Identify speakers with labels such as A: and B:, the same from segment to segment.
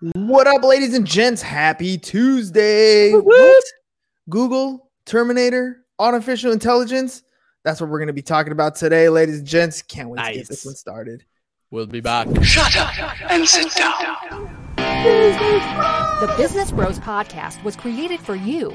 A: What up, ladies and gents? Happy Tuesday. What? Google, Terminator, artificial intelligence. That's what we're going to be talking about today, ladies and gents. Can't wait to get this one started.
B: We'll be back.
C: Shut up and sit down.
D: The Business Bros Podcast was created for you.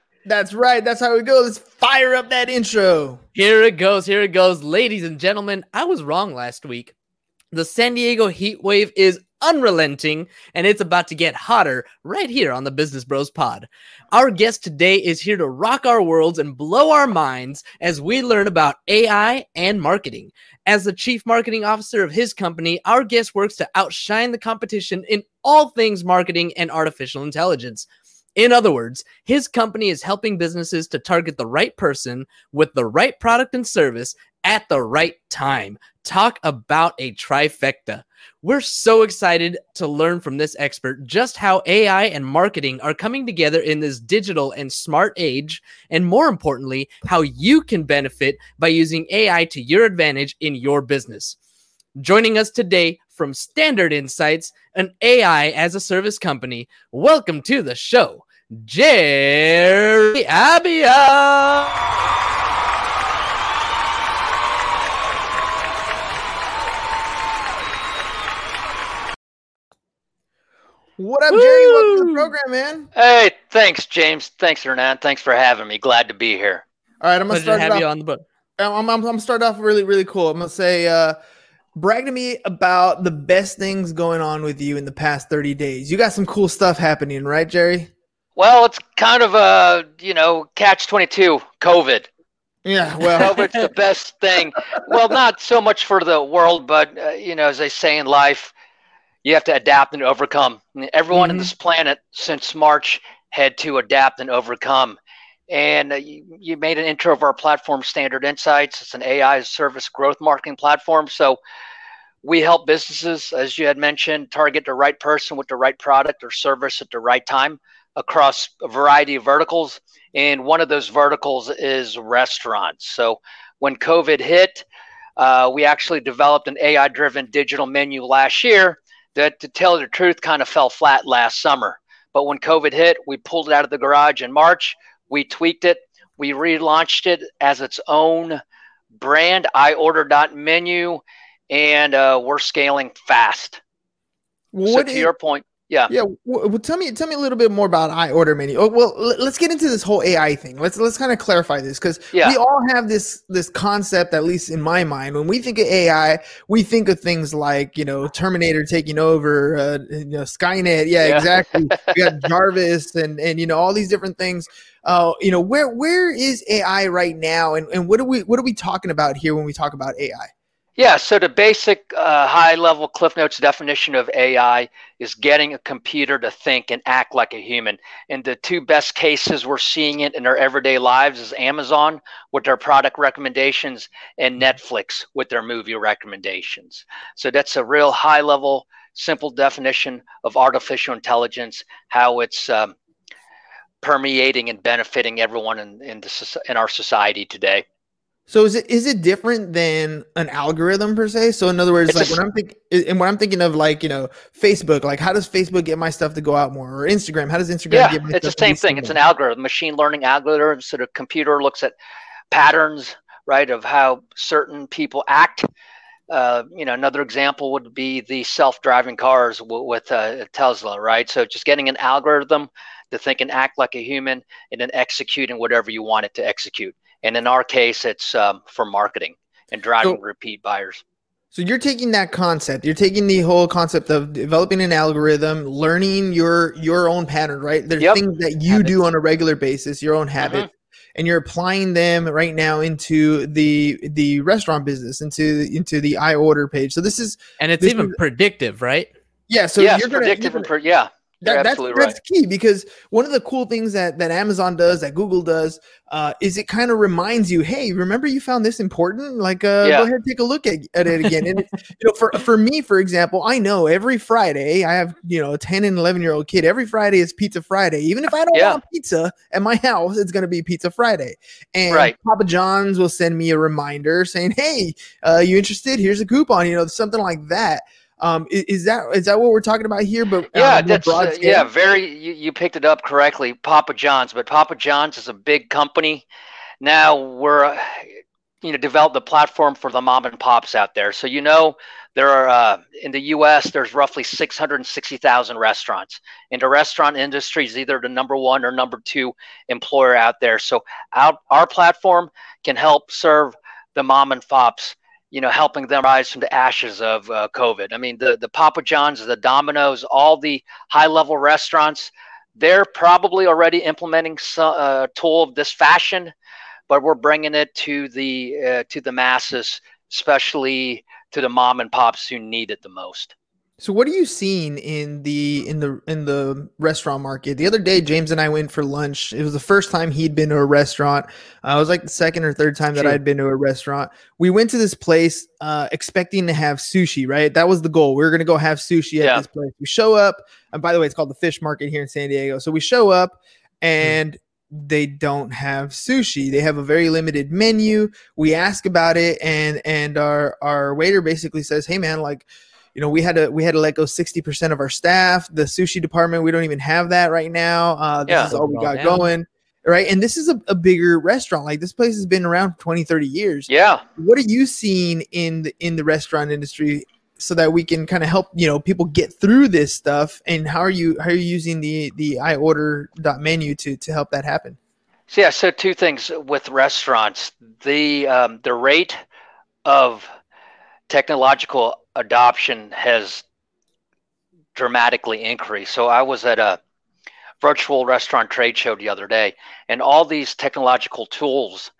A: That's right. That's how we go. Let's fire up that intro.
B: Here it goes. Here it goes. Ladies and gentlemen, I was wrong last week. The San Diego heat wave is unrelenting and it's about to get hotter right here on the Business Bros Pod. Our guest today is here to rock our worlds and blow our minds as we learn about AI and marketing. As the chief marketing officer of his company, our guest works to outshine the competition in all things marketing and artificial intelligence. In other words, his company is helping businesses to target the right person with the right product and service at the right time. Talk about a trifecta. We're so excited to learn from this expert just how AI and marketing are coming together in this digital and smart age, and more importantly, how you can benefit by using AI to your advantage in your business. Joining us today from Standard Insights, an AI as a service company, welcome to the show, Jerry Abia.
A: What up, Jerry? Welcome to the program, man.
E: Hey, thanks, James. Thanks, Hernan. Thanks for having me. Glad to be here.
A: All right, I'm gonna
B: Pleasure to
A: start it
B: have
A: off
B: you on the book.
A: I'm, I'm, I'm gonna start off really, really cool. I'm gonna say, uh, brag to me about the best things going on with you in the past 30 days. You got some cool stuff happening, right, Jerry?
E: Well, it's kind of a, you know, catch 22, COVID.
A: Yeah, well,
E: COVID's the best thing. Well, not so much for the world, but, uh, you know, as they say in life, you have to adapt and overcome. Everyone on
A: Mhm.
E: this planet since March had to adapt and overcome. And uh, you, you made an intro of our platform, Standard Insights. It's an AI service growth marketing platform. So we help businesses, as you had mentioned, target the right person with the right product or service at the right time across a variety of verticals. And one of those verticals is restaurants. So when COVID hit, uh, we actually developed an AI driven digital menu last year that, to tell the truth, kind of fell flat last summer. But when COVID hit, we pulled it out of the garage in March. We tweaked it. We relaunched it as its own brand, iorder.menu, and uh, we're scaling fast. so to
A: is-
E: your point, yeah.
A: yeah, well, tell me, tell me a little bit more about iOrder menu. Oh, well, let's get into this whole AI thing. Let's let's kind of clarify this because
E: Yeah.
A: we all have this this concept, at least in my mind, when we think of AI, we think of things like you know Terminator taking over, uh, you know Skynet. Yeah,
E: Yeah.
A: exactly. we got Jarvis and and you know all these different things. Uh, you know where where is AI right now, and and what are we what are we talking about here when we talk about AI?
E: Yeah, so the basic uh, high level Cliff Notes definition of AI is getting a computer to think and act like a human. And the two best cases we're seeing it in our everyday lives is Amazon with their product recommendations and Netflix with their movie recommendations. So that's a real high level, simple definition of artificial intelligence, how it's um, permeating and benefiting everyone in, in, the, in our society today.
A: So is it is it different than an algorithm per se? So in other words,
E: It's
A: like
E: a-
A: when I'm thinking, and when I'm thinking of like you know Facebook, like how does Facebook get my stuff to go out more, or Instagram, how does Instagram
E: yeah,
A: get my
E: it's the same thing.
A: seen
E: It's an algorithm, machine learning algorithm. So the computer looks at patterns, right, of how certain people act. Uh, you know, another example would be the self-driving cars w- with uh, Tesla, right? So just getting an algorithm to think and act like a human, and then executing whatever you want it to execute. And in our case, it's um, for marketing and driving
A: So-
E: repeat buyers.
A: So you're taking that concept, you're taking the whole concept of developing an algorithm, learning your your own pattern, right? There's
E: Yep.
A: things that you do on a regular basis, your own habits, and you're applying them right now into the the restaurant business, into into the iOrder page. So this is
B: And it's even
A: is-
B: predictive, right?
A: yeah. So
E: yes,
A: you're gonna,
E: predictive
A: you're
E: and pre- yeah.
A: That, that's
E: absolutely
A: that's key because one of the cool things that that Amazon does, that Google does, uh, is it kind of reminds you, hey, remember you found this important? Like, uh,
E: Yeah.
A: go ahead, take a look at, at it again. and you know, for for me, for example, I know every Friday I have you know a ten and eleven year old kid. Every Friday is Pizza Friday. Even if I don't
E: Yeah.
A: want pizza at my house, it's going to be Pizza Friday. And
E: Right.
A: Papa John's will send me a reminder saying, hey, uh, you interested? Here's a coupon. You know, something like that. Um, i- is, that is that what we're talking about here? But
E: Yeah,
A: on a more
E: that's uh, yeah, very. You, you picked it up correctly, Papa John's. But Papa John's is a big company. Now we're, uh, you know, develop the platform for the mom and pops out there. So you know, there are uh, in the U.S. There's roughly 660,000 restaurants, and the restaurant industry is either the number one or number two employer out there. So our our platform can help serve the mom and pops you know, helping them rise from the ashes of uh, COVID. I mean, the the Papa John's, the Domino's, all the high level restaurants, they're probably already implementing some uh, tool of this fashion, but we're bringing it to the uh, to the masses, especially to the mom and pops who need it the most.
A: So what are you seeing in the in the in the restaurant market? The other day, James and I went for lunch. It was the first time he'd been to a restaurant. Uh, it was like the second or third time that
B: Sure.
A: I'd been to a restaurant. We went to this place uh, expecting to have sushi. Right, that was the goal. We were gonna go have sushi at
E: Yeah.
A: this place. We show up, and by the way, it's called the Fish Market here in San Diego. So we show up, and they don't have sushi. They have a very limited menu. We ask about it, and and our our waiter basically says, "Hey man, like." You know we had to we had to let go 60% of our staff the sushi department we don't even have that right now uh this
E: Yeah.
A: is all we got
B: down.
A: going right and this is a, a bigger restaurant like this place has been around for 20 30 years
E: Yeah,
A: what are you seeing in the in the restaurant industry so that we can kind of help you know people get through this stuff and how are you how are you using the the iOrder menu to to help that happen
E: So yeah, so two things with restaurants. The um, the rate of technological adoption has dramatically increased. So I was at a virtual restaurant trade show the other day, and all these technological tools,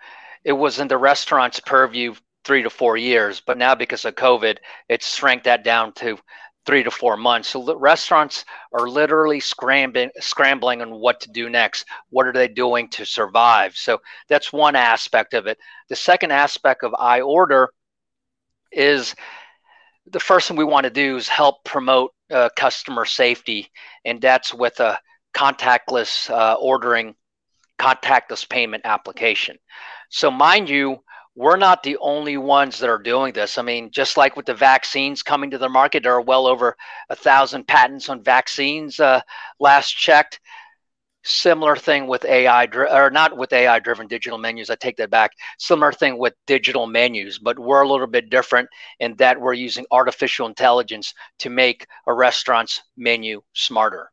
E: it was in the restaurant's purview three to four years, but now because of COVID, it's shrank that down to three to four months. So the restaurants are literally scrambling, scrambling on what to do next. What are they doing to survive? So that's one aspect of it. The second aspect of iOrder is the first thing we want to do is help promote uh, customer safety, and that's with a contactless uh, ordering, contactless payment application. So, mind you, we're not the only ones that are doing this. I mean, just like with the vaccines coming to the market, there are well over a thousand patents on vaccines uh, last checked. Similar thing with AI, or not with AI driven digital menus. I take that back. Similar thing with digital menus, but we're a little bit different in that we're using artificial intelligence to make a restaurant's menu smarter.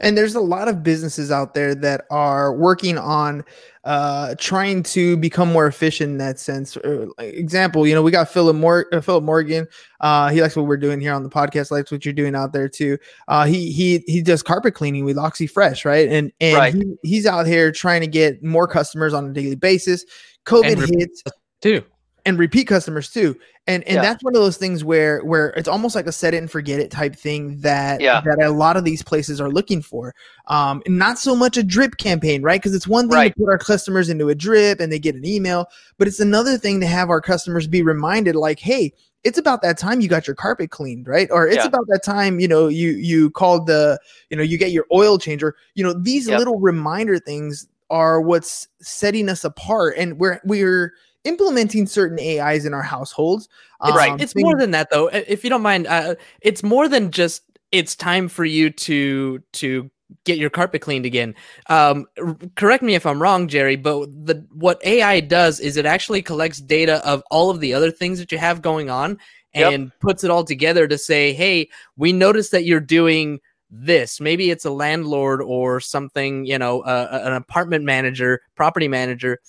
A: And there's a lot of businesses out there that are working on uh trying to become more efficient in that sense. Uh, example you know we got philip Mor- uh, philip morgan. Uh he likes what we're doing here on the podcast likes what you're doing out there too. Uh he he he does carpet cleaning with OxyFresh right? And and
E: Right.
A: he, he's out here trying to get more customers on a daily basis. Covid
B: re-
A: hits.
B: Too.
A: And repeat customers too and and
E: Yeah.
A: that's one of those things where where it's almost like a set it and forget it type thing that
E: Yeah.
A: that a lot of these places are looking for um and not so much a drip campaign right because it's one thing
E: Right.
A: to put our customers into a drip and they get an email but it's another thing to have our customers be reminded like hey it's about that time you got your carpet cleaned right or it's
E: Yeah.
A: about that time you know you you called the you know you get your oil changer you know these
E: Yep.
A: little reminder things are what's setting us apart and we're we're implementing certain ais in our households
B: It's,
E: Right.
A: Um,
B: it's
A: things-
B: more than that though. If you don't mind, uh, it's more than just it's time for you to to get your carpet cleaned again. Um, r- correct me if I'm wrong, Jerry, but the what AI does is it actually collects data of all of the other things that you have going on
E: Yep.
B: and puts it all together to say, "Hey, we noticed that you're doing." This maybe it's a landlord or something, you know, uh, an apartment manager, property manager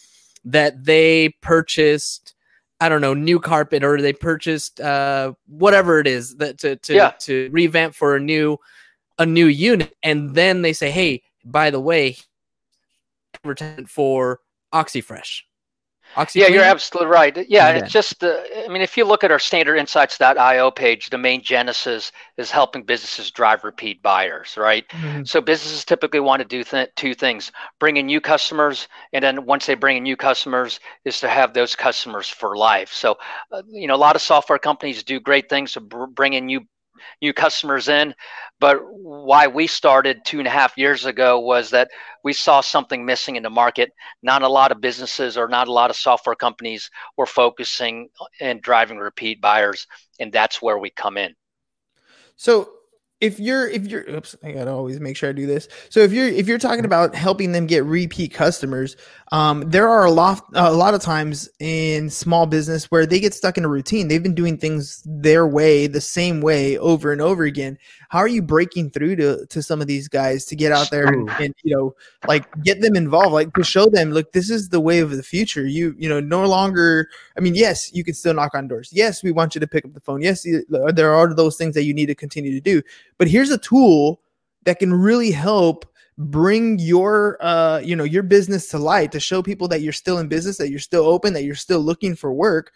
B: that they purchased I don't know, new carpet or they purchased uh whatever it is that to to
E: Yeah.
B: to revamp for a new a new unit and then they say, "Hey, by the way, advertisement for OxyFresh."
E: Yeah, you're absolutely right. Yeah, it's just, uh, I mean, if you look at our standardinsights.io page, the main genesis is helping businesses drive repeat buyers, right?
A: Mhm.
E: So businesses typically want to do th- two things: bring in new customers, and then once they bring in new customers, is to have those customers for life. So, uh, you know, a lot of software companies do great things to br- bring in new new customers in, but why we started two and a half years ago was that we saw something missing in the market. Not a lot of businesses or not a lot of software companies were focusing and driving repeat buyers, and that's where we come in.
A: So if you're if you're oops, I gotta always make sure I do this. So if you're if you're talking about helping them get repeat customers, um, there are a lot a lot of times in small business where they get stuck in a routine. They've been doing things their way, the same way over and over again. How are you breaking through to to some of these guys to get out there and, and you know like get them involved, like to show them, look, this is the way of the future. You you know no longer. I mean, yes, you can still knock on doors. Yes, we want you to pick up the phone. Yes, there are those things that you need to continue to do. But here's a tool that can really help bring your uh you know your business to light to show people that you're still in business that you're still open that you're still looking for work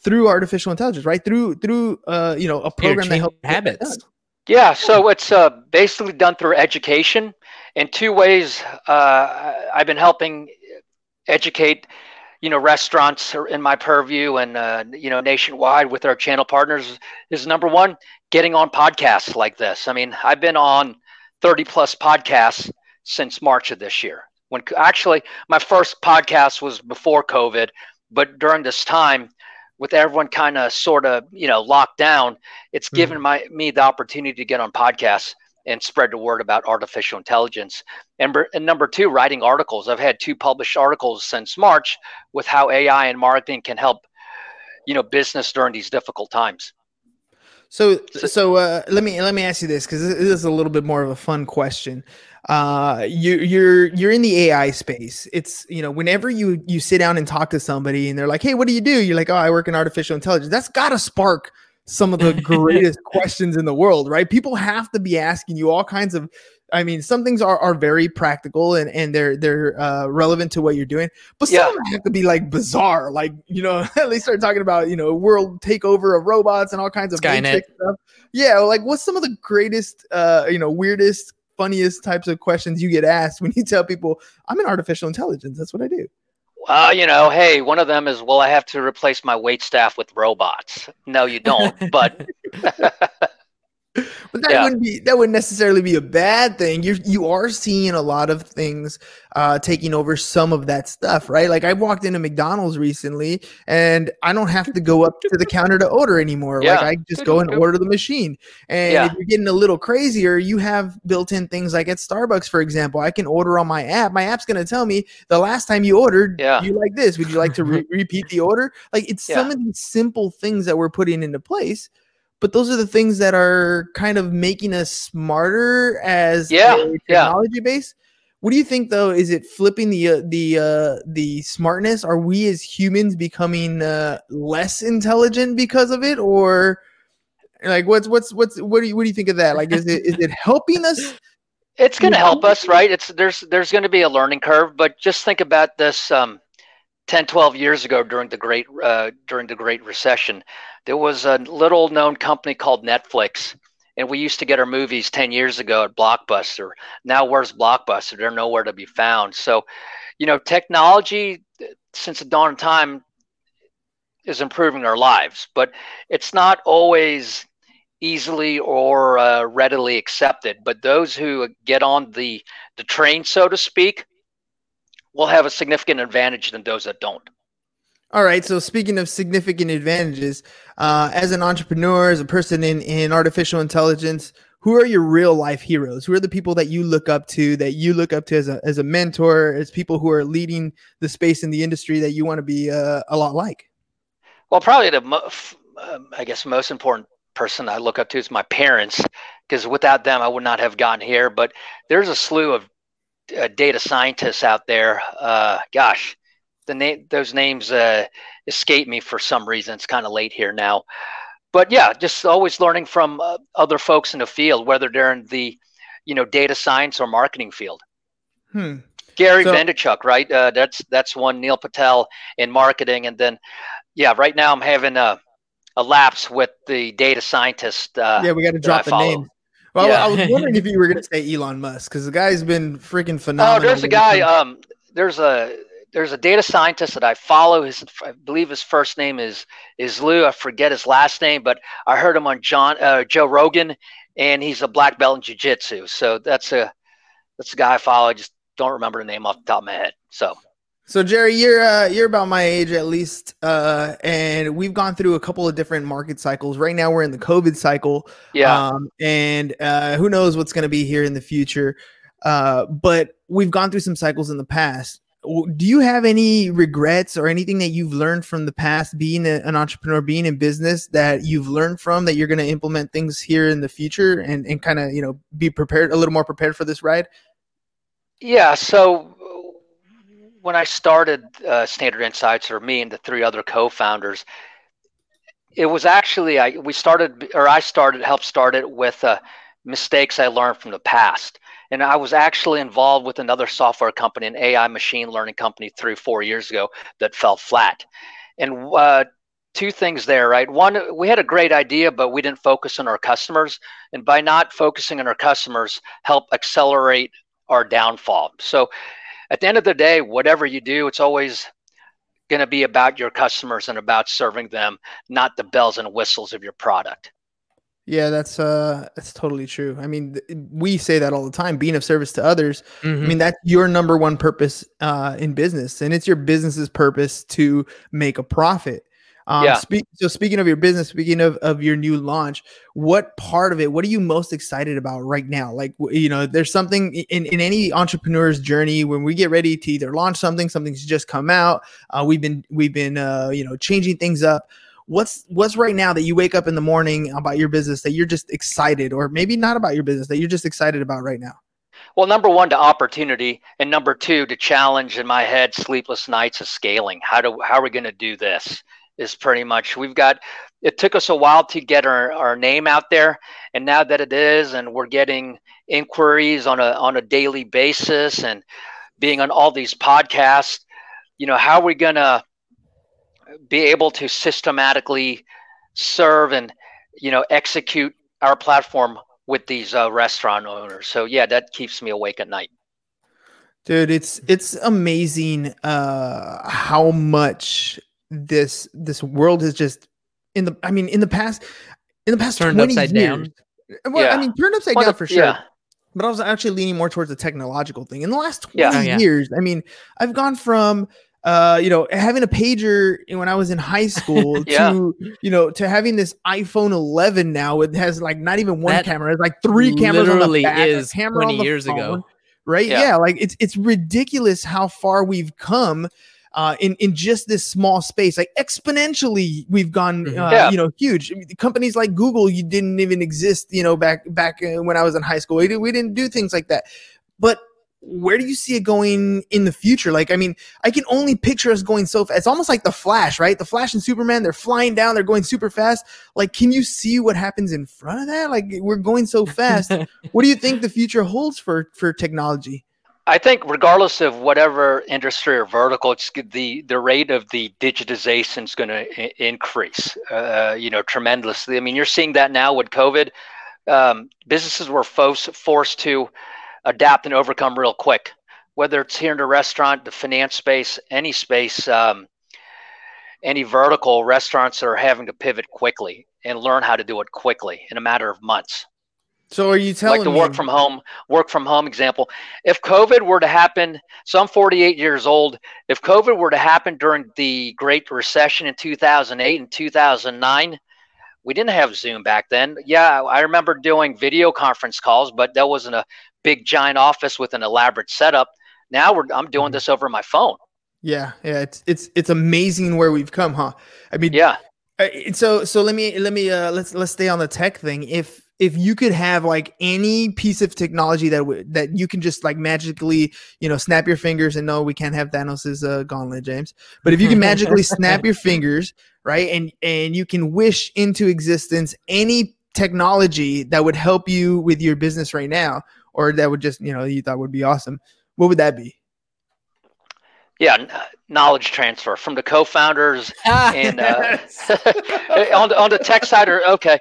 A: through artificial intelligence right through through uh you know a program that
B: change
A: helps
B: habits.
E: Yeah, so it's uh, basically done through education. In two ways, uh, I've been helping educate, you know, restaurants are in my purview and uh, you know nationwide with our channel partners. Is number one getting on podcasts like this. I mean, I've been on thirty plus podcasts since March of this year. When actually my first podcast was before COVID, but during this time, with everyone kind of sort of you know locked down, it's
A: Mhm.
E: given my me the opportunity to get on podcasts and spread the word about artificial intelligence. And, and number two, writing articles. I've had two published articles since March with how AI and marketing can help, you know, business during these difficult times.
A: So,
E: So-
A: so uh, let me let me ask you this because this is a little bit more of a fun question. Uh, you you're you're in the AI space. It's you know whenever you you sit down and talk to somebody and they're like, hey, what do you do? You're like, oh, I work in artificial intelligence. That's got to spark some of the greatest questions in the world, right? People have to be asking you all kinds of. I mean, some things are, are very practical and, and they're they're uh, relevant to what you're doing, but some
E: Yeah.
A: have to be like bizarre. Like you know, at least they start talking about you know world takeover of robots and all kinds of stuff. Yeah, like what's some of the greatest, uh, you know, weirdest, funniest types of questions you get asked when you tell people I'm in artificial intelligence? That's what I do.
E: Uh, you know, hey, one of them is, well, I have to replace my wait staff with robots. No, you don't. but
A: But that
E: Yeah.
A: wouldn't be that wouldn't necessarily be a bad thing. You're you are seeing a lot of things uh taking over some of that stuff, right? Like I walked into McDonald's recently and I don't have to go up to the counter to order anymore.
E: Yeah.
A: Like I just go and order the machine. And
E: Yeah.
A: if you're getting a little crazier, you have built-in things like at Starbucks, for example. I can order on my app. My app's gonna tell me the last time you ordered,
E: Yeah.
A: you like this. Would you like to re- repeat the order? Like it's some of these simple things that we're putting into place but those are the things that are kind of making us smarter as
E: Yeah,
A: a
E: yeah.
A: technology base. What do you think though? Is it flipping the uh, the uh, the smartness? Are we as humans becoming uh, less intelligent because of it, or like what's what's what's what do you what do you think of that? Like, is it is it helping us?
E: it's going to help us, right? It's there's there's going to be a learning curve, but just think about this um, 10, 12 years ago during the great uh, during the Great Recession. There was a little known company called Netflix, and we used to get our movies 10 years ago at Blockbuster. Now where's Blockbuster? They're nowhere to be found. So, you know, technology since the dawn of time is improving our lives, but it's not always easily or uh, readily accepted. But those who get on the the train, so to speak, will have a significant advantage than those that don't.
A: All right. So speaking of significant advantages, uh, as an entrepreneur, as a person in in artificial intelligence, who are your real life heroes? Who are the people that you look up to, that you look up to as a as a mentor, as people who are leading the space in the industry that you want to be uh, a lot like?
E: Well, probably the mo- f- um, I guess most important person I look up to is my parents, because without them I would not have gotten here. But there's a slew of uh, data scientists out there. Uh, gosh, the name those names uh, escape me for some reason. It's kind of late here now, but yeah, just always learning from uh, other folks in the field, whether they're in the you know data science or marketing field.
A: Hmm.
E: Gary
A: So-
E: Vaynerchuk, right? Uh, that's that's one. Neil Patel in marketing, and then yeah, right now I'm having a a lapse with the data scientist. Uh,
A: yeah, we got to drop the name. Well,
E: Yeah.
A: I was wondering if you were going to say Elon Musk because the guy's been freaking phenomenal.
E: Oh,
A: phenomenal.
E: there's a guy. Um, there's a there's a data scientist that I follow. His I believe his first name is is Lou. I forget his last name, but I heard him on John uh, Joe Rogan, and he's a black belt in jiu-jitsu. So that's a that's a guy I follow. I just don't remember the name off the top of my head. So
A: So Jerry, you're uh, you're about my age at least, uh, and we've gone through a couple of different market cycles. Right now, we're in the COVID cycle,
E: yeah,
A: um, and uh, who knows what's going to be here in the future. Uh, but we've gone through some cycles in the past. Do you have any regrets or anything that you've learned from the past, being a, an entrepreneur, being in business, that you've learned from that you're going to implement things here in the future and and kind of you know be prepared a little more prepared for this ride?
E: yeah. So when I started uh, Standard Insights, or me and the three other co-founders, it was actually I we started or I started helped start it with uh, mistakes I learned from the past. And I was actually involved with another software company, an AI machine learning company, three four years ago that fell flat. And uh, two things there, right? One, we had a great idea, but we didn't focus on our customers, and by not focusing on our customers, help accelerate our downfall. So, at the end of the day, whatever you do, it's always going to be about your customers and about serving them, not the bells and whistles of your product.
A: Yeah, that's uh that's totally true. I mean, th- we say that all the time, being of service to others. I
B: Mhm.
A: mean, that's your number one purpose uh in business and it's your business's purpose to make a profit. Um
E: Yeah.
A: speak so speaking of your business, speaking of of your new launch, what part of it, what are you most excited about right now? Like you know, there's something in in any entrepreneur's journey when we get ready to either launch something, something's just come out, uh we've been we've been uh you know, changing things up what's what's right now that you wake up in the morning about your business that you're just excited or maybe not about your business that you're just excited about right now
E: Well, number one, to opportunity, and number two, to challenge in my head, sleepless nights of scaling. How do how are we going to do this? Is pretty much we've got. It took us a while to get our, our name out there, and now that it is, and we're getting inquiries on a on a daily basis, and being on all these podcasts, you know, how are we going to be able to systematically serve and you know execute our platform with these uh, restaurant owners. So yeah, that keeps me awake at night.
A: dude it's it's amazing uh how much this this world is just in the i mean in the past in the past
B: Turned
A: 20
B: upside
A: years,
B: down?
A: well i mean turned upside
E: Well,
A: down
E: the-
A: for sure
E: Yeah,
A: but I was actually leaning more towards the technological thing. In the last 20
E: Yeah.
A: Years, I mean, I've gone from uh, you know, having a pager when I was in high school
E: Yeah.
A: to, you know, to having this iPhone 11 now. It has like not even one
B: That
A: camera, it's like three cameras on the
B: literally
A: back, a
B: is
A: camera on
B: 20
A: the
B: years ago.
A: Right?
E: Yeah.
A: Yeah. like it's it's ridiculous how far we've come uh, in in just this small space. Like exponentially, we've gone,
B: Mhm.
A: uh,
E: Yeah.
A: you know, huge. I mean, companies like Google, you didn't even exist, you know, back back uh, when I was in high school. We, did, we didn't do things like that. But where do you see it going in the future? Like, I mean, I can only picture us going so fast. It's almost like the Flash, right? The Flash and Superman, they're flying down, they're going super fast. Like, can you see what happens in front of that? Like, we're going so fast. what do you think the future holds for for technology?
E: I think regardless of whatever industry or vertical, it's the the rate of the digitization is going to increase, uh, you know, tremendously. I mean, you're seeing that now with COVID. Um, businesses were forced forced to adapt and overcome real quick. Whether it's here in the restaurant, the finance space, any space, um, any vertical, restaurants are having to pivot quickly and learn how to do it quickly in a matter of months
A: So, are you telling
E: like the
A: me
E: work from home work from home example. If covid were to happen so i'm 48 years old if covid were to happen during the great recession in 2008 and 2009 we didn't have zoom back then. Yeah i remember doing video conference calls but that wasn't a big giant office with an elaborate setup. Now we're, i'm doing this over my phone.
A: Yeah, yeah, it's it's it's amazing where we've come, huh? I mean,
E: yeah.
A: So so let me let me uh let's let's stay on the tech thing. If if you could have like any piece of technology that would that you can just like magically you know snap your fingers and no we can't have Thanos's uh, gauntlet James but if you can magically snap your fingers right and and you can wish into existence any technology that would help you with your business right now or that would just you know you thought would be awesome what would that be
E: Yeah, knowledge transfer from the co-founders and uh, on the on the tech side. Or okay,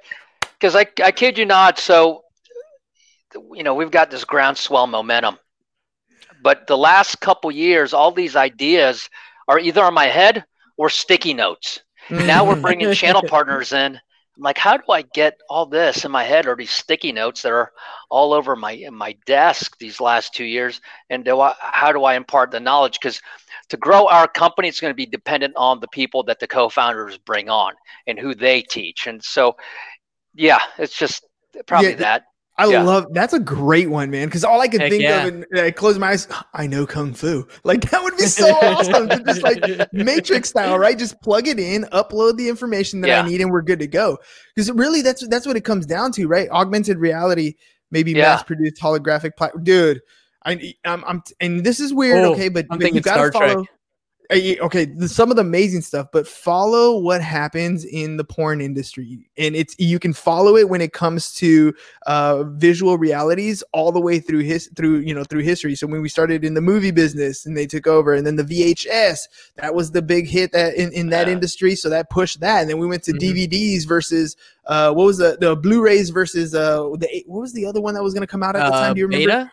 E: because I I kid you not. So you know we've got this groundswell momentum, but the last couple years, all these ideas are either on my head or sticky notes. Now we're bringing channel partners in. I'm like, how do I get all this in my head or these sticky notes that are all over my my desk these last two years? And do I, how do I impart the knowledge? Because to grow our company, it's going to be dependent on the people that the co-founders bring on and who they teach. And so, yeah, it's just probably
A: Yeah,
E: that.
A: I
E: Yeah.
A: love that's a great one, man. Because all I could
B: Heck
A: think
B: yeah.
A: of, and I close my eyes, I know kung fu. Like that would be so awesome to just like Matrix style, right? Just plug it in, upload the information that
E: Yeah.
A: I need, and we're good to go. Because really, that's that's what it comes down to, right? Augmented reality, maybe
E: Yeah.
A: mass produced holographic plat. Dude, I, I'm, I'm, and this is weird,
B: Oh,
A: okay, but, but you
B: thinking
A: gotta
B: Star Trek.
A: Uh, Okay, some of the amazing stuff, but follow what happens in the porn industry, and it's you can follow it when it comes to uh, visual realities all the way through his through you know through history. So when we started in the movie business and they took over, and then the VHS that was the big hit that in, in that
E: Yeah.
A: industry, so that pushed that, and then we went to
B: Mhm.
A: DVDs versus uh, what was the the Blu-rays versus uh the what was the other one that was going to come out at the time?
B: Uh,
A: Do you remember?
B: beta?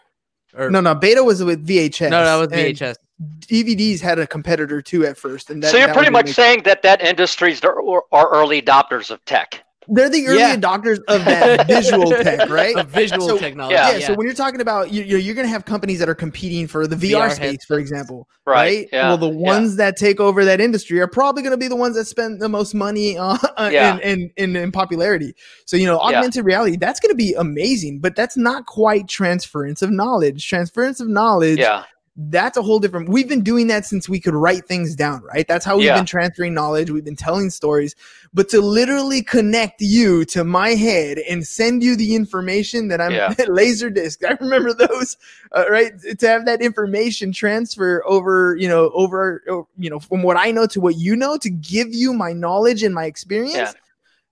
B: Or,
A: No, no, beta was with VHS.
B: no, that was
A: and
B: VHS.
A: DVDs had a competitor too at first, and that,
E: so you're
A: that
E: pretty much
A: the-
E: saying that that industries are, are early adopters of tech.
A: they're the early
B: Yeah.
A: adopters of that visual tech, right?
B: The visual
A: So-
B: technology.
A: Yeah,
E: Yeah,
A: So when you're talking about you, you're, you're going to have companies that are competing for the VR,
B: VR
A: space, for example,
E: Right,
A: right?
E: yeah,
A: Well, the
E: yeah.
A: ones that take over that industry are probably going to be the ones that spend the most money on
E: Yeah.
A: in, in, in, in popularity. So you know,
E: Yeah.
A: augmented reality that's going to be amazing, but that's not quite transference of knowledge. Transference of knowledge
E: Yeah,
A: that's a whole different we've been doing that since we could write things down right that's how we've
E: Yeah.
A: been transferring knowledge we've been telling stories but to literally connect you to my head and send you the information that i'm
E: Yeah.
A: laser disc i remember those uh, right to have that information transfer over you know over you know from what i know to what you know to give you my knowledge and my experience
E: Yeah.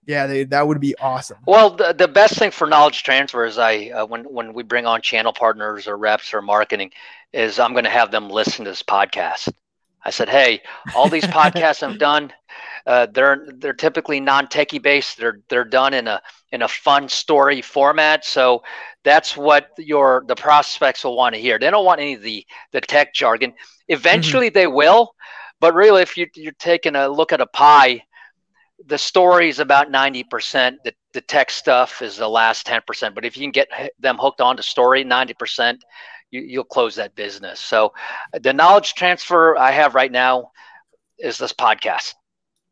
A: Yeah they, that would be awesome
E: Well, the, the best thing for knowledge transfer is I uh, when when we bring on channel partners or reps or marketing is I'm going to have them listen to this podcast. I said, hey, all these podcasts I've done, uh, they're they're typically non-techie based. They're they're done in a in a fun story format. So that's what your the prospects will want to hear. They don't want any of the the tech jargon. Eventually they will, but really, if you you're taking a look at a pie, the story is about 90%. The, the tech stuff is the last 10%. But if you can get them hooked on to story, 90%, you, you'll close that business. So uh, the knowledge transfer I have right now is this podcast.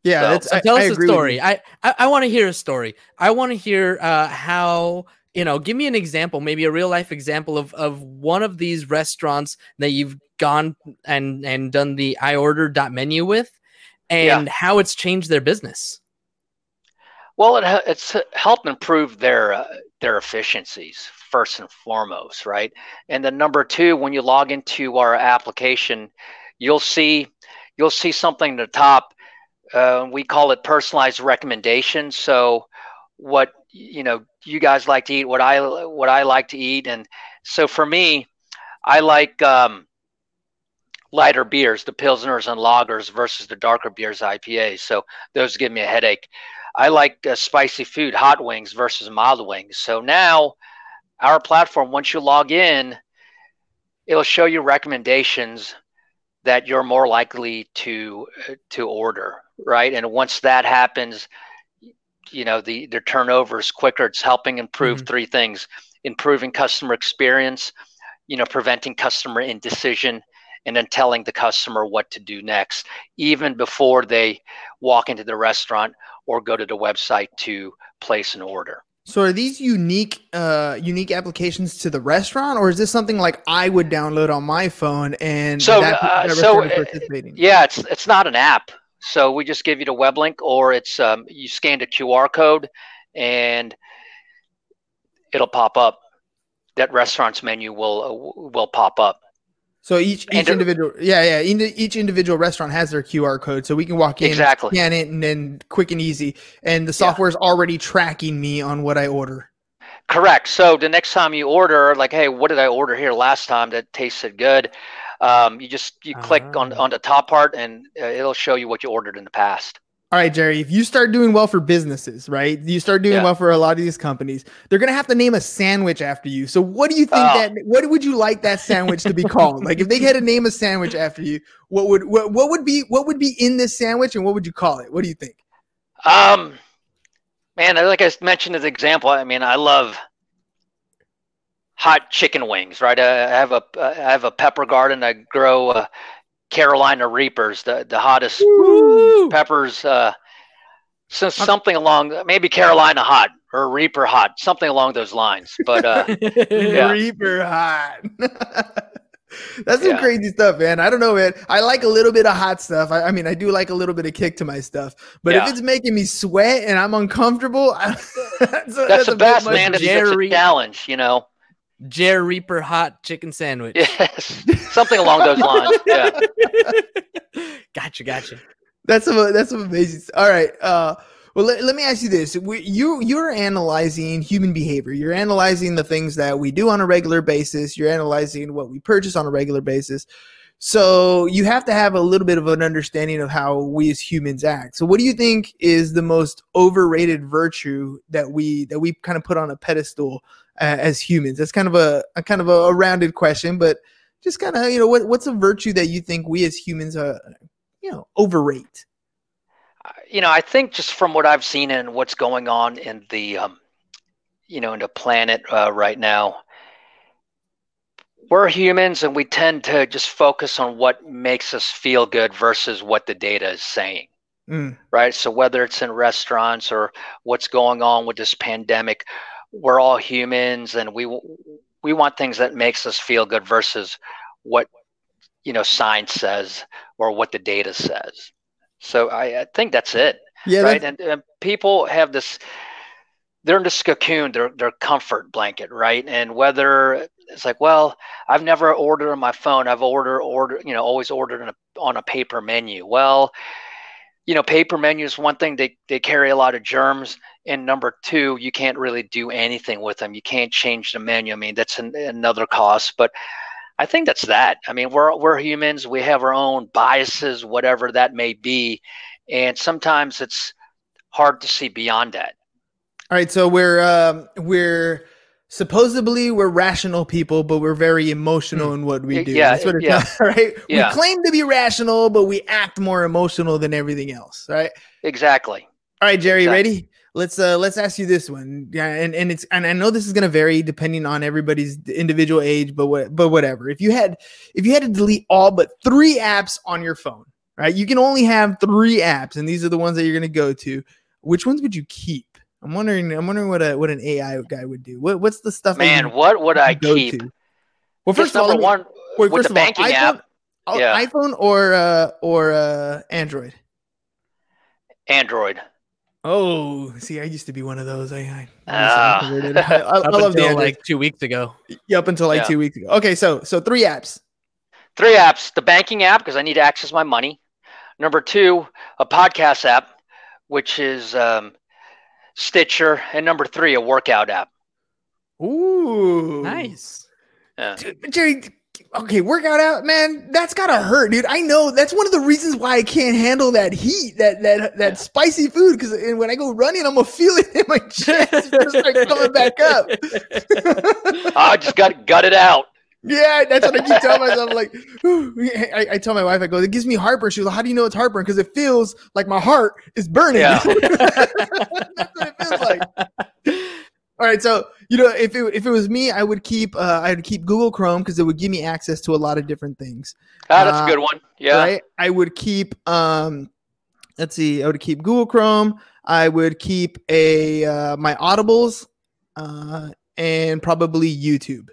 A: yeah
E: So-
B: So tell
A: I
B: us a story. I I, I want to hear a story. I want to hear uh, how you know. Give me an example, maybe a real life example of of one of these restaurants that you've gone and and done the iOrder dot menu with, and how it's changed their business.
E: Well, it, it's helped improve their uh, their efficiencies first and foremost, right? And then number two, when you log into our application, you'll see you'll see something at the top. Uh, we call it personalized recommendations. So, what you know, you guys like to eat, what I what I like to eat, and so for me, I like um, lighter beers, the pilsners and lagers versus the darker beers, IPAs. So those give me a headache. I like uh, spicy food, hot wings versus mild wings. So now, our platform, once you log in, it'll show you recommendations that you're more likely to to order, right? And once that happens, you know the the turnover is quicker. It's helping improve
B: Mhm.
E: three things: improving customer experience, you know, preventing customer indecision, and then telling the customer what to do next, even before they walk into the restaurant or go to the website to place an order.
A: So are these unique uh unique applications to the restaurant or is this something like I would download on my phone and
E: So,
A: that,
E: uh,
A: that
E: so, uh,
A: participating?
E: Yeah, it's it's not an app. So we just give you the web link, or it's um, you scan the QR code, and it'll pop up. That restaurant's menu will uh, will pop up.
A: So each each
E: And-
A: individual yeah, yeah, indi- each individual restaurant has their QR code so we can walk in
E: Exactly.
A: scan it and then quick and easy and the
E: Yeah.
A: software's already tracking me on what I order.
E: Correct. So the next time you order, like, hey, what did I order here last time that tasted good? Um, you just you click on
B: Ah.
E: on the top part, and uh, it'll show you what you ordered in the past.
A: All right, Jerry, if you start doing well for businesses, right? You start doing
E: Yeah.
A: well for a lot of these companies, they're going to have to name a sandwich after you. So what do you think
E: Oh.
A: that what would you like that sandwich to be called? like if they had to name a sandwich after you, what would what, what would be what would be in this sandwich and what would you call it? What do you think?
E: Um, man, like I mentioned as an example, I mean, I love hot chicken wings, right? I I have a I have a pepper garden. I grow uh, Carolina Reapers, the the hottest
B: Woo!
E: peppers. Uh, so something along maybe Carolina hot or Reaper hot, something along those lines. But uh, Yeah.
A: Reaper hot. That's some
E: Yeah.
A: crazy stuff, man. I don't know, man. I like a little bit of hot stuff. I, I mean, I do like a little bit of kick to my stuff, but if it's making me sweat and I'm uncomfortable, that's, a-
E: that's,
A: a
E: the
A: bit
E: best, man.
A: for
E: It's, a challenge, you know.
B: Jer Reaper hot chicken sandwich.
E: Yes, something along those lines. Yeah.
B: gotcha, gotcha.
A: That's some that's some amazing. All right. Uh, well, let, let me ask you this: we, you you're analyzing human behavior. You're analyzing the things that we do on a regular basis. You're analyzing what we purchase on a regular basis. So you have to have a little bit of an understanding of how we as humans act. So what do you think is the most overrated virtue that we that we kind of put on a pedestal uh, as humans? That's kind of a, a kind of a, a rounded question, but just kind of you know what what's a virtue that you think we as humans uh you know overrate?
E: you know, I think just from what I've seen and what's going on in the, um, you know, in the planet uh, right now, we're humans and we tend to just focus on what makes us feel good versus what the data is saying,
A: Mm.
E: right? So whether it's in restaurants or what's going on with this pandemic, we're all humans and we we want things that makes us feel good versus what you know science says or what the data says. So I, I think that's it
A: Yeah,
E: right? And, and people have this, they're in this cocoon, their their comfort blanket, right? And whether it's like, well, I've never ordered on my phone, I've ordered order, you know, always ordered on a, on a paper menu. Well, you know, paper menus one thing they they carry a lot of germs, and number two, you can't really do anything with them. You can't change the menu. I mean, that's an, another cost, but. I think that's that. I mean, we're we're humans. We have our own biases, whatever that may be, and sometimes it's hard to see beyond that.
A: all right. So we're um, we're supposedly we're rational people, but we're very emotional in what we do.
E: yeah,
A: That's what it
E: yeah.
A: right?
E: Yeah.
A: We claim to be rational, but we act more emotional than everything else, right?
E: Exactly.
A: All right, Jerry,
E: Exactly.
A: ready? Let's uh let's ask you this one. Yeah, and, and it's and I know this is gonna vary depending on everybody's individual age, but what but whatever. If you had if you had to delete all but three apps on your phone, right? You can only have three apps, and these are the ones that you're gonna go to. Which ones would you keep? I'm wondering. I'm wondering what a what an AI guy would do. What what's the stuff?
E: Man, what would I
A: go
E: keep?
A: to? Well,
E: Just
A: first of all,
E: number one
A: wait,
E: with
A: first
E: the
A: of all,
E: banking
A: iPhone,
E: app,
A: oh,
E: Yeah.
A: iPhone or uh or uh Android.
E: Android.
A: Oh, see, I used to be one of those. I, I,
E: Ah.
A: I, I, I, I love the
B: until
A: Android.
B: like two weeks ago.
A: Yeah, up until like
E: Yeah.
A: two weeks ago. Okay, so so three apps.
E: Three apps: the banking app because I need to access my money. Number two, a podcast app, which is um, Stitcher, and number three, a workout app.
A: Ooh,
B: Nice.
E: Yeah.
A: Dude, Jerry. Okay, workout out, man. That's gotta hurt, dude. I know that's one of the reasons why I can't handle that heat, that that that spicy food. Because when I go running, I'm gonna feel it in my chest. It's gonna coming back up.
E: I just got to gut it out.
A: Yeah, that's what I keep telling myself. I'm like, I, I tell my wife, I go, it gives me heartburn. She goes, how do you know it's heartburn? Because it feels like my heart is burning.
E: Yeah.
A: that's what it feels like. All right, so you know, if it, if it was me, I would keep uh, I would keep Google Chrome because it would give me access to a lot of different things.
E: Ah, that's
A: Uh,
E: a good one. Yeah.
A: Right? I would keep um, let's see, I would keep Google Chrome. I would keep a uh, my Audibles, uh, and probably YouTube.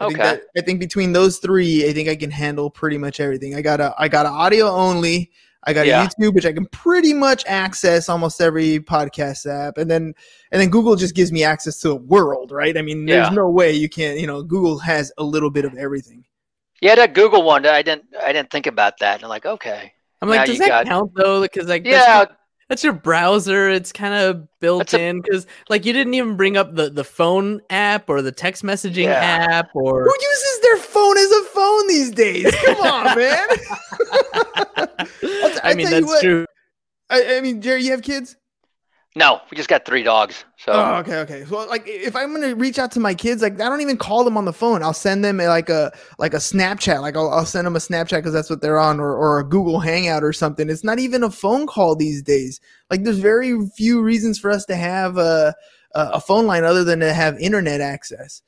A: I think,
E: Okay.
A: that, I think between those three, I think I can handle pretty much everything. I got a I got an audio only. I got
E: Yeah.
A: a YouTube, which I can pretty much access almost every podcast app, and then and then Google just gives me access to the world, right? I mean, there's
E: Yeah.
A: no way you can't. You know, Google has a little bit of everything.
E: Yeah, that Google one. I didn't. I didn't think about that. And I'm like, okay.
B: I'm like,
E: Now
B: does that
E: got-
B: count though? Because like,
E: Yeah.
B: That's your browser. It's kind of built
E: That's a-
B: in because, like, you didn't even bring up the the phone app or the text messaging
E: Yeah.
B: app or.
A: Who uses their phone as a phone these days? Come on, man. I
B: I mean,
A: you
B: that's
A: what-
B: true.
A: I, I mean, Jerry, you have kids?
E: No, we just got three dogs. So
A: Oh, okay, okay. So, like, if I'm gonna reach out to my kids, like, I don't even call them on the phone. I'll send them eh, like a like a Snapchat. Like, I'll, I'll send them a Snapchat because that's what they're on, or or a Google Hangout or something. It's not even a phone call these days. Like, there's very few reasons for us to have a a a phone line other than to have internet access.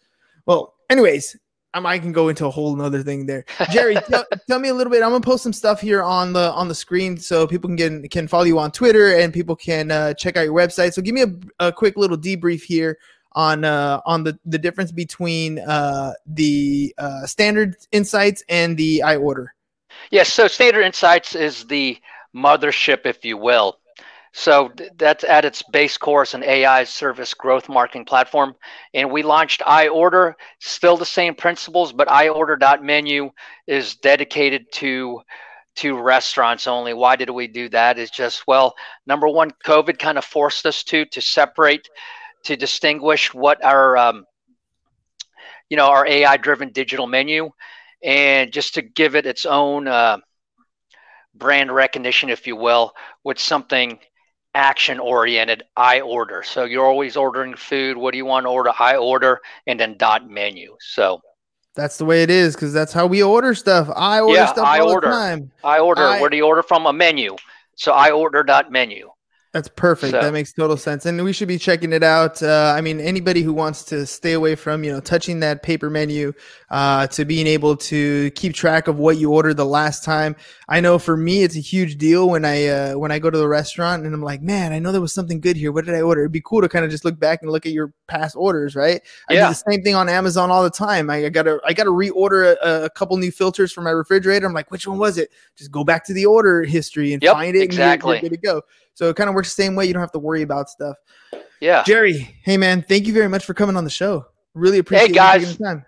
A: Well, anyways, um, I can go into a whole nother thing there. Jerry, tell, tell me a little bit. I'm gonna post some stuff here on the on the screen so people can get can follow you on Twitter and people can uh, check out your website. So give me a, a quick little debrief here on uh, on the the difference between uh, the uh, standard insights and the iOrder.
E: Yes, so Standard Insights is the mothership, if you will. So that's at its base course an AI service growth marketing platform. And we launched iOrder, still the same principles, but iOrder.menu is dedicated to to restaurants only. Why did we do that? Is just well, number one, COVID kind of forced us to to separate, to distinguish what our um, you know our AI driven digital menu and just to give it its own uh, brand recognition, if you will, with something action oriented. I order. So you're always ordering food. What do you want to order? I order, and then dot menu. So
A: That's the way it is because that's how we order stuff. I order
E: Yeah,
A: stuff
E: I
A: all
E: order.
A: the time.
E: I order.
A: I-
E: Where do you order from? A menu. So I order dot menu.
A: That's perfect.
E: So-
A: that makes total sense, and we should be checking it out. Uh, I mean, anybody who wants to stay away from you know touching that paper menu, uh, to being able to keep track of what you ordered the last time. I know for me, it's a huge deal when I uh, when I go to the restaurant and I'm like, man, I know there was something good here. What did I order? It'd be cool to kind of just look back and look at your past orders, right? I
E: Yeah.
A: do the same thing on Amazon all the time. I, I gotta I gotta reorder a, a couple new filters for my refrigerator. I'm like, which one was it? Just go back to the order history and
E: Yep,
A: find it. and you're- you're
E: exactly.
A: good to go. So it kind of works the same way. You don't have to worry about stuff.
E: Yeah.
A: Jerry, hey man, thank you very much for coming on the show. Really appreciate you
E: guys.
A: taking the time.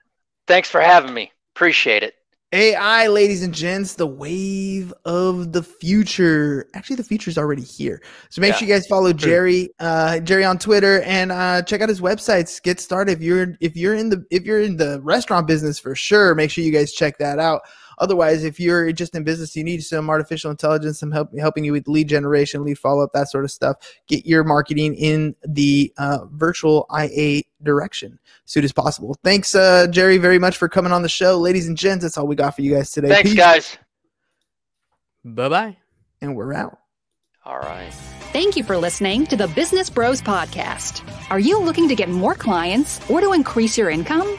E: Thanks for having me. Appreciate it.
A: AI, ladies and gents, the wave of the future. Actually, the future is already here. So make
E: Yeah.
A: sure you guys follow Jerry, uh, Jerry on Twitter, and uh, check out his websites. Get started if you're if you're in the if you're in the restaurant business for sure. Make sure you guys check that out. Otherwise, if you're just in business, you need some artificial intelligence, some help helping you with lead generation, lead follow up, that sort of stuff. Get your marketing in the uh, virtual IA direction as soon as possible. Thanks, uh, Jerry, very much for coming on the show, ladies and gents. That's all we got for you guys today.
E: Thanks,
A: Peace,
E: guys.
B: Bye bye.
A: and we're out.
E: All right.
D: Thank you for listening to the Business Bros Podcast. Are you looking to get more clients or to increase your income?